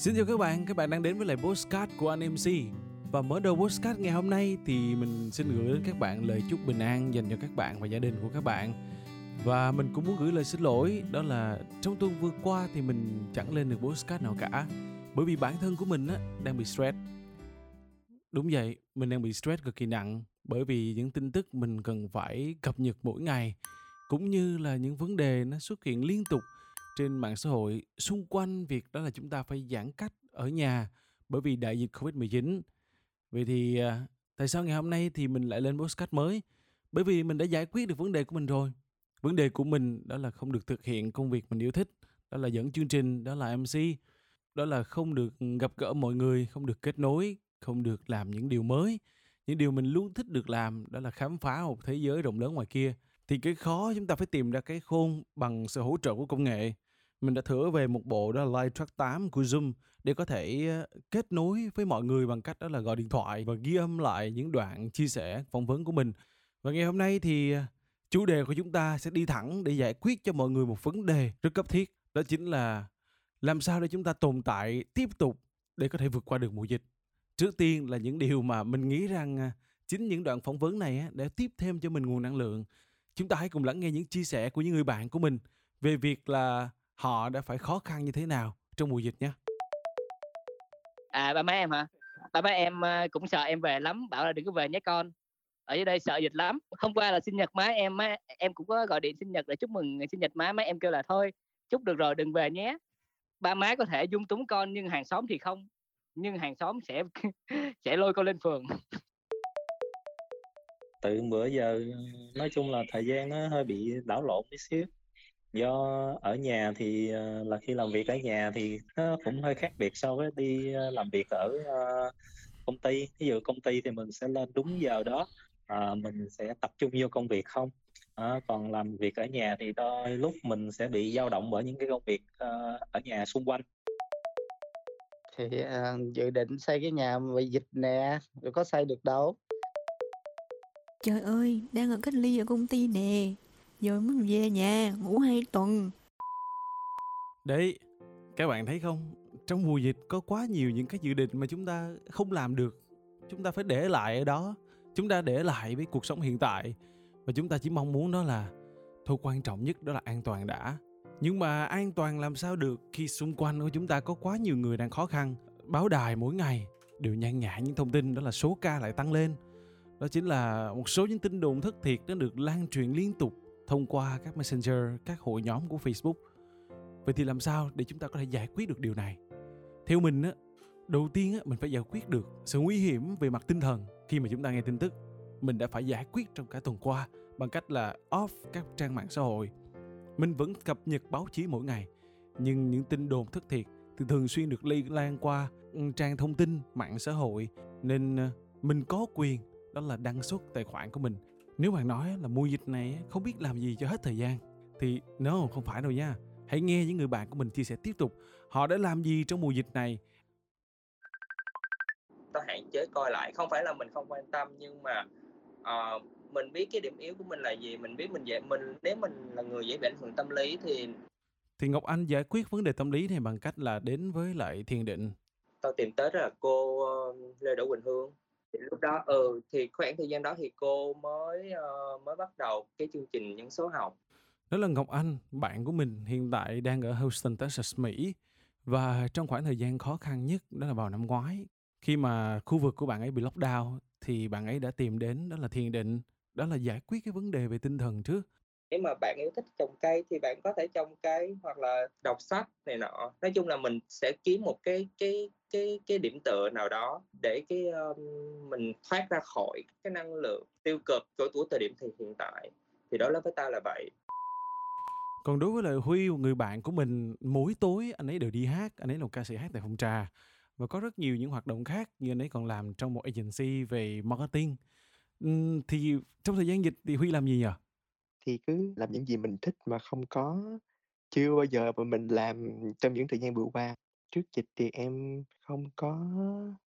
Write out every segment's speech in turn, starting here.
Xin chào các bạn, các bạn đang đến với lại Postcard của anh MC Và mở đầu Postcard ngày hôm nay thì mình xin gửi đến các bạn lời chúc bình an dành cho các bạn và gia đình của các bạn. Và mình cũng muốn gửi lời xin lỗi đó là trong tuần vừa qua thì mình chẳng lên được Postcard nào cả. Bởi vì bản thân của mình á, đang bị stress. Đúng vậy, mình đang bị stress cực kỳ nặng Bởi vì những tin tức mình cần phải cập nhật mỗi ngày Cũng như là những vấn đề nó xuất hiện liên tục trên mạng xã hội xung quanh việc đó là chúng ta phải giãn cách ở nhà bởi vì đại dịch Covid-19. Vậy thì à, tại sao ngày hôm nay thì mình lại lên podcast mới? Bởi vì mình đã giải quyết được vấn đề của mình rồi. Vấn đề của mình đó là không được thực hiện công việc mình yêu thích, đó là dẫn chương trình, đó là MC, đó là không được gặp gỡ mọi người, không được kết nối, không được làm những điều mới. Những điều mình luôn thích được làm đó là khám phá một thế giới rộng lớn ngoài kia. Thì cái khó chúng ta phải tìm ra cái khôn bằng sự hỗ trợ của công nghệ mình đã thử về một bộ đó là Live Track 8 của Zoom để có thể ờ, kết nối với mọi người bằng cách đó là gọi điện thoại và ghi âm lại những đoạn chia sẻ, phỏng vấn của mình. Và ngày hôm nay thì ờ, chủ đề của chúng ta sẽ đi thẳng để giải quyết cho mọi người một vấn đề rất cấp thiết. Đó chính là làm sao để chúng ta tồn tại tiếp tục để có thể vượt qua được mùa dịch. Trước tiên là những điều mà mình nghĩ rằng ờ, chính những đoạn phỏng vấn này để tiếp thêm cho mình nguồn năng lượng. Chúng ta hãy cùng lắng nghe những chia sẻ của những người bạn của mình về việc là họ đã phải khó khăn như thế nào trong mùa dịch nhé. À ba má em hả? Ba má em ờ, cũng sợ em về lắm, bảo là đừng có về nhé con. Ở dưới đây sợ dịch lắm. Hôm qua là sinh nhật má em, má em cũng có gọi điện sinh nhật để chúc mừng sinh nhật má, má em kêu là thôi, chúc được rồi đừng về nhé. Ba má có thể dung túng con nhưng hàng xóm thì không. Nhưng hàng xóm sẽ sẽ lôi con lên phường. Từ bữa giờ nói chung là thời gian nó hơi bị đảo lộn tí xíu do ở nhà thì ờ, là khi làm việc ở nhà thì nó cũng hơi khác biệt so với đi ờ, làm việc ở ờ, công ty. Ví dụ công ty thì mình sẽ lên đúng giờ đó à, mình sẽ tập trung vô công việc không? À, còn làm việc ở nhà thì đôi lúc mình sẽ bị dao động bởi những cái công việc uh, ở nhà xung quanh. Thì uh, dự định xây cái nhà bị dịch nè rồi có xây được đâu. Trời ơi đang ở cách ly ở công ty nè Giờ mới về nhà, ngủ hai tuần. Đấy, các bạn thấy không? Trong mùa dịch có quá nhiều những cái dự định mà chúng ta không làm được. Chúng ta phải để lại ở đó. Chúng ta để lại với cuộc sống hiện tại. Và chúng ta chỉ mong muốn đó là thôi quan trọng nhất đó là an toàn đã. Nhưng mà an toàn làm sao được khi xung quanh của chúng ta có quá nhiều người đang khó khăn. Báo đài mỗi ngày đều nhan nhã những thông tin đó là số ca lại tăng lên. Đó chính là một số những tin đồn thất thiệt nó được lan truyền liên tục thông qua các messenger, các hội nhóm của Facebook. Vậy thì làm sao để chúng ta có thể giải quyết được điều này? Theo mình á, đầu tiên á, mình phải giải quyết được sự nguy hiểm về mặt tinh thần khi mà chúng ta nghe tin tức. Mình đã phải giải quyết trong cả tuần qua bằng cách là off các trang mạng xã hội. Mình vẫn cập nhật báo chí mỗi ngày, nhưng những tin đồn thất thiệt thì thường xuyên được lây lan qua ừ, trang thông tin mạng xã hội nên ờ, mình có quyền đó là đăng xuất tài khoản của mình nếu bạn nói là mùa dịch này không biết làm gì cho hết thời gian thì no không phải đâu nha. Hãy nghe những người bạn của mình chia sẻ tiếp tục họ đã làm gì trong mùa dịch này. Tôi hạn chế coi lại, không phải là mình không quan tâm nhưng mà uh, mình biết cái điểm yếu của mình là gì, mình biết mình dễ mình nếu mình là người dễ bị ảnh hưởng tâm lý thì thì Ngọc Anh giải quyết vấn đề tâm lý này bằng cách là đến với lại thiền định. Tao tìm tới là cô uh, Lê Đỗ Quỳnh Hương thì lúc đó ừ thì khoảng thời gian đó thì cô mới uh, mới bắt đầu cái chương trình nhân số học. Đó là Ngọc Anh bạn của mình hiện tại đang ở Houston Texas Mỹ. Và trong khoảng thời gian khó khăn nhất đó là vào năm ngoái khi mà khu vực của bạn ấy bị lockdown thì bạn ấy đã tìm đến đó là thiền định đó là giải quyết cái vấn đề về tinh thần trước nếu mà bạn yêu thích trồng cây thì bạn có thể trồng cây hoặc là đọc sách này nọ. Nói chung là mình sẽ kiếm một cái cái cái cái điểm tựa nào đó để cái um, mình thoát ra khỏi cái năng lượng tiêu cực của tuổi thời điểm thì hiện tại. Thì đó là với ta là vậy. Còn đối với lại Huy người bạn của mình mỗi tối anh ấy đều đi hát anh ấy là một ca sĩ hát tại phòng trà. Và có rất nhiều những hoạt động khác như anh ấy còn làm trong một agency về marketing. Thì trong thời gian dịch thì Huy làm gì nhỉ? Thì cứ làm những gì mình thích mà không có chưa bao giờ mà mình làm trong những thời gian vừa qua. Trước dịch thì em không có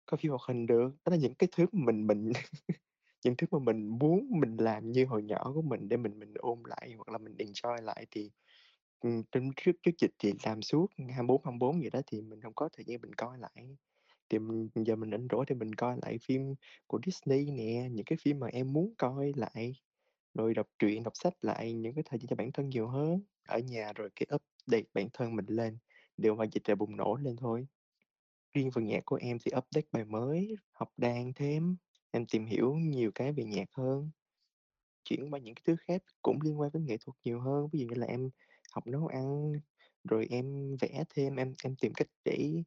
có phim hoạt hình được, đó là những cái thứ mà mình mình những thứ mà mình muốn mình làm như hồi nhỏ của mình để mình mình ôn lại hoặc là mình enjoy lại thì ừm, trong trước trước dịch thì làm suốt 24/24 vậy đó, thì mình hông có thời gian mình coi lại. Thì mình giờ mình rảnh rỗi thì mình coi lại phim của Disney nè, những cái phim mà em muốn coi lại, rồi đọc truyện, đọc sách lại, những cái thời gian cho bản thân nhiều hơn. Ở nhà rồi cái update bản thân mình lên, điều mà dịch rồi bùng nổ lên thôi. Riêng phần nhạc của em thì update bài mới, học đàn thêm, em tìm hiểu nhiều cái về nhạc hơn. Chuyển qua những cái thứ khác cũng liên quan đến nghệ thuật nhiều hơn, ví dụ như là em học nấu ăn, rồi em vẽ thêm, em em tìm cách để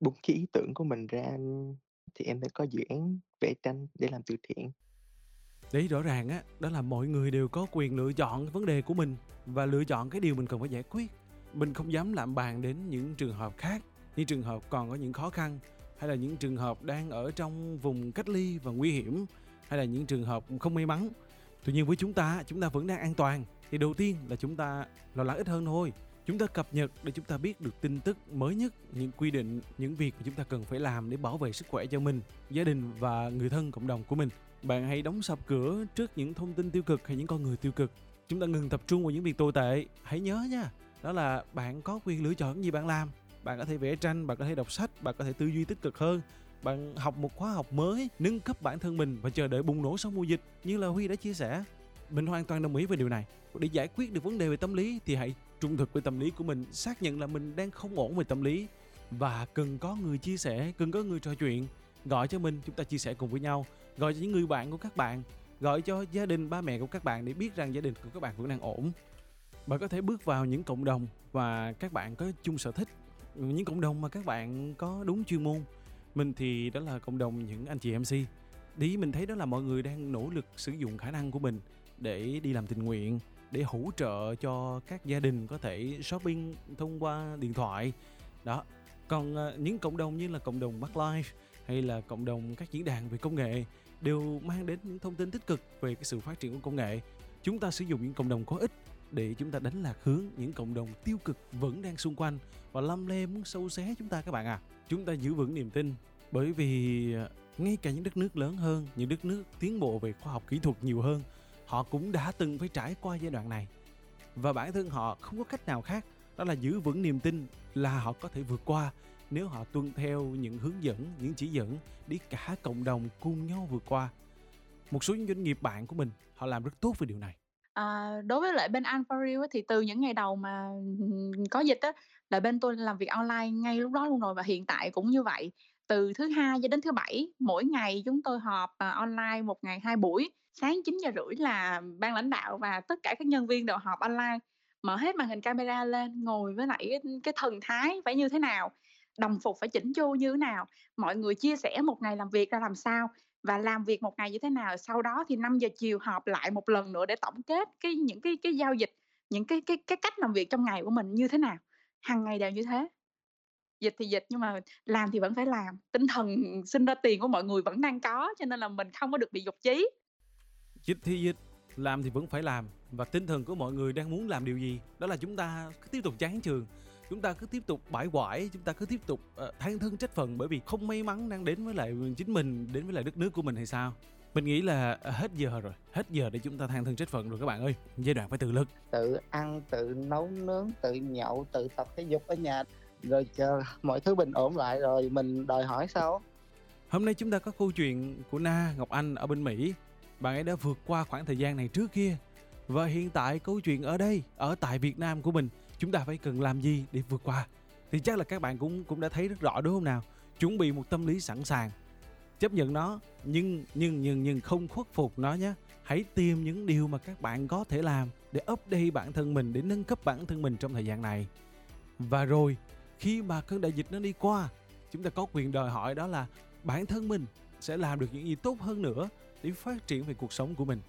bung cái ý tưởng của mình ra, thì em đã có dự án vẽ tranh để làm từ thiện. Đấy, rõ ràng á, đó là mọi người đều có quyền lựa chọn vấn đề của mình và lựa chọn cái điều mình cần phải giải quyết. Mình không dám lạm bàn đến những trường hợp khác, những trường hợp còn có những khó khăn hay là những trường hợp đang ở trong vùng cách ly và nguy hiểm hay là những trường hợp không may mắn. Tuy nhiên với chúng ta, chúng ta vẫn đang an toàn. Thì đầu tiên là chúng ta lo lắng ít hơn thôi. Chúng ta cập nhật để chúng ta biết được tin tức mới nhất, những quy định, những việc mà chúng ta cần phải làm để bảo vệ sức khỏe cho mình, gia đình và người thân cộng đồng của mình. Bạn hãy đóng sập cửa trước những thông tin tiêu cực hay những con người tiêu cực. Chúng ta ngừng tập trung vào những việc tồi tệ. Hãy nhớ nha, đó là bạn có quyền lựa chọn gì bạn làm. Bạn có thể vẽ tranh, bạn có thể đọc sách, bạn có thể tư duy tích cực hơn, bạn học một khóa học mới, nâng cấp bản thân mình và chờ đợi bùng nổ sau mùa dịch như là Huy đã chia sẻ. Mình hoàn toàn đồng ý về điều này. Để giải quyết được vấn đề về tâm lý thì hãy trung thực với tâm lý của mình, xác nhận là mình đang không ổn về tâm lý và cần có người chia sẻ, cần có người trò chuyện, gọi cho mình chúng ta chia sẻ cùng với nhau, gọi cho những người bạn của các bạn, gọi cho gia đình ba mẹ của các bạn để biết rằng gia đình của các bạn vẫn đang ổn. Bạn có thể bước vào những cộng đồng và các bạn có chung sở thích, những cộng đồng mà các bạn có đúng chuyên môn. Mình thì đó là cộng đồng những anh chị MC. Đi mình thấy đó là mọi người đang nỗ lực sử dụng khả năng của mình để đi làm tình nguyện, để hỗ trợ cho các gia đình có thể shopping thông qua điện thoại. Đó. Còn ờ, những cộng đồng như là cộng đồng Mark Life hay là cộng đồng các diễn đàn về công nghệ đều mang đến những thông tin tích cực về cái sự phát triển của công nghệ. Chúng ta sử dụng những cộng đồng có ích để chúng ta đánh lạc hướng những cộng đồng tiêu cực vẫn đang xung quanh và lăm le muốn sâu xé chúng ta các bạn à. Chúng ta giữ vững niềm tin bởi vì à, ngay cả những đất nước lớn hơn, những đất nước tiến bộ về khoa học kỹ thuật nhiều hơn, họ cũng đã từng phải trải qua giai đoạn này. Và bản thân họ không có cách nào khác đó là giữ vững niềm tin là họ có thể vượt qua nếu họ tuân theo những hướng dẫn, những chỉ dẫn để cả cộng đồng cùng nhau vượt qua. Một số những doanh nghiệp bạn của mình họ làm rất tốt về điều này. À, đối với lại bên Alpharil thì từ những ngày đầu mà có dịch á là bên tôi làm việc online ngay lúc đó luôn rồi và hiện tại cũng như vậy. Từ thứ hai cho đến thứ bảy mỗi ngày chúng tôi họp à, online một ngày hai buổi. Sáng 9 giờ rưỡi là ban lãnh đạo và tất cả các nhân viên đều họp online mở hết màn hình camera lên ngồi với lại cái thần thái phải như thế nào đồng phục phải chỉnh chu như thế nào, mọi người chia sẻ một ngày làm việc ra làm sao và làm việc một ngày như thế nào, sau đó thì 5 giờ chiều họp lại một lần nữa để tổng kết cái, những cái cái giao dịch, những cái cái cái cách làm việc trong ngày của mình như thế nào. Hàng ngày đều như thế. Dịch thì dịch nhưng mà làm thì vẫn phải làm, tinh thần sinh ra tiền của mọi người vẫn đang có cho nên là mình không có được bị dục chí. dịch thì dịch, làm thì vẫn phải làm và tinh thần của mọi người đang muốn làm điều gì, đó là chúng ta cứ tiếp tục chán trường chúng ta cứ tiếp tục bãi quải chúng ta cứ tiếp tục uh, than thân trách phận bởi vì không may mắn đang đến với lại chính mình đến với lại đất nước của mình hay sao? Mình nghĩ là hết giờ rồi hết giờ để chúng ta than thân trách phận rồi các bạn ơi. Giai đoạn phải tự lực. Tự ăn tự nấu nướng tự nhậu tự tập thể dục ở nhà rồi chờ mọi thứ bình ổn lại rồi mình đòi hỏi sao? Hôm nay chúng ta có câu chuyện của na ngọc anh ở bên mỹ. Bạn ấy đã vượt qua khoảng thời gian này trước kia. Và hiện tại câu chuyện ở đây ở tại việt nam của mình chúng ta phải cần làm gì để vượt qua? Thì chắc là các bạn cũng cũng đã thấy rất rõ đúng không nào? Chuẩn bị một tâm lý sẵn sàng. Chấp nhận nó, nhưng nhưng nhưng nhưng không khuất phục nó nhé. Hãy tìm những điều mà các bạn có thể làm để update bản thân mình, để nâng cấp bản thân mình trong thời gian này. Và rồi, khi mà cơn đại dịch nó đi qua, chúng ta có quyền đòi hỏi đó là bản thân mình sẽ làm được những gì tốt hơn nữa để phát triển về cuộc sống của mình.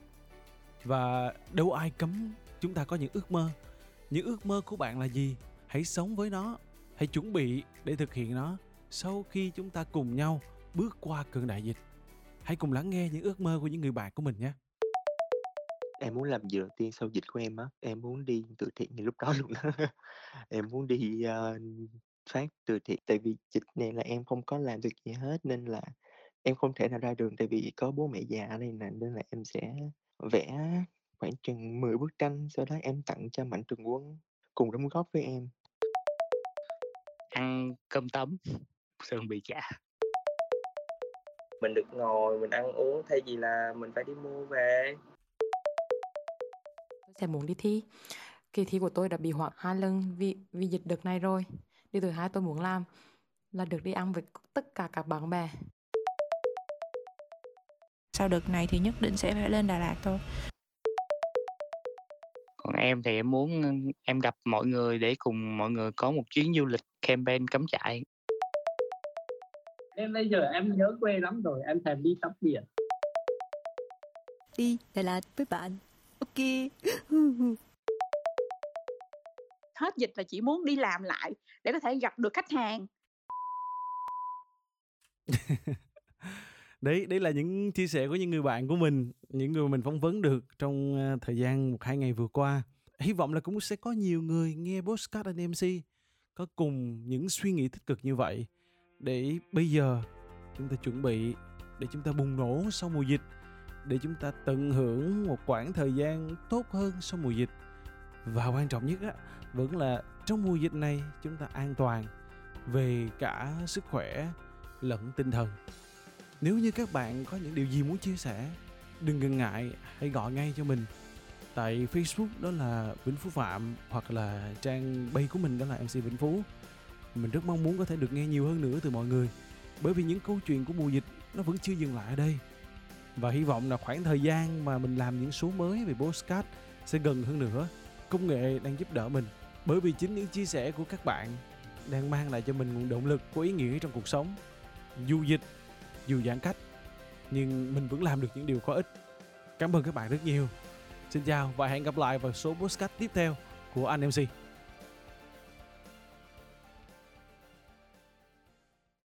Và đâu ai cấm chúng ta có những ước mơ những ước mơ của bạn là gì? Hãy sống với nó. Hãy chuẩn bị để thực hiện nó sau khi chúng ta cùng nhau bước qua cơn đại dịch. Hãy cùng lắng nghe những ước mơ của những người bạn của mình nhé. Em muốn làm gì đầu tiên sau dịch của em á, em muốn đi từ thiện ngay lúc đó luôn đó. Em muốn đi, uh, phát từ thiện, tại vì dịch này là em không có làm được gì hết nên là em không thể nào ra đường. Tại vì có bố mẹ già ở đây nè, nên là em sẽ vẽ khoảng chừng 10 bức tranh, sau đó em tặng cho Mạnh Thường Quân. cùng đóng góp với em? Ăn cơm tấm, sườn bì chả. Mình được ngồi, mình ăn uống thay vì là mình phải đi mua về. Tôi sẽ muốn đi thi. Kỳ thi của tôi đã bị hoãn hai lần vì vì dịch đợt này rồi. Điều thứ hai tôi muốn làm là được đi ăn với tất cả các bạn bè. Sau đợt này thì nhất định sẽ phải lên Đà Lạt thôi. Em thì em muốn em gặp mọi người để cùng mọi người có một chuyến du lịch campaign cắm trại. Em bây giờ em nhớ quê lắm rồi, em thèm đi tắm biển. Đi Đà Lạt với bạn. Ok. Hết dịch là chỉ muốn đi làm lại để có thể gặp được khách hàng. đấy đấy là những chia sẻ của những người bạn của mình, những người mình phỏng vấn được trong ờ, thời gian một hai ngày vừa qua. Hy vọng là cũng sẽ có nhiều người nghe postcard anh mc có cùng những suy nghĩ tích cực như vậy. Để bây giờ chúng ta chuẩn bị để chúng ta bùng nổ sau mùa dịch, để chúng ta tận hưởng một khoảng thời gian tốt hơn sau mùa dịch. Và quan trọng nhất á, vẫn là trong mùa dịch này chúng ta an toàn về cả sức khỏe lẫn tinh thần nếu như các bạn có những điều gì muốn chia sẻ, đừng ngần ngại, hãy gọi ngay cho mình. Tại facebook đó là vĩnh phú phạm hoặc là trang bay của mình đó là mc vĩnh phú. Mình rất mong muốn có thể được nghe nhiều hơn nữa từ mọi người, bởi vì những câu chuyện của mùa dịch nó vẫn chưa dừng lại ở đây. Và hy vọng là khoảng thời gian mà mình làm những số mới về postcard sẽ gần hơn nữa. Công nghệ đang giúp đỡ mình, bởi vì chính những chia sẻ của các bạn đang mang lại cho mình nguồn động lực, có ý nghĩa trong cuộc sống. Dù dịch dù giãn cách, nhưng mình vẫn làm được những điều có ích. Cảm ơn các bạn rất nhiều. Xin chào và hẹn gặp lại vào số postcard tiếp theo của anh mc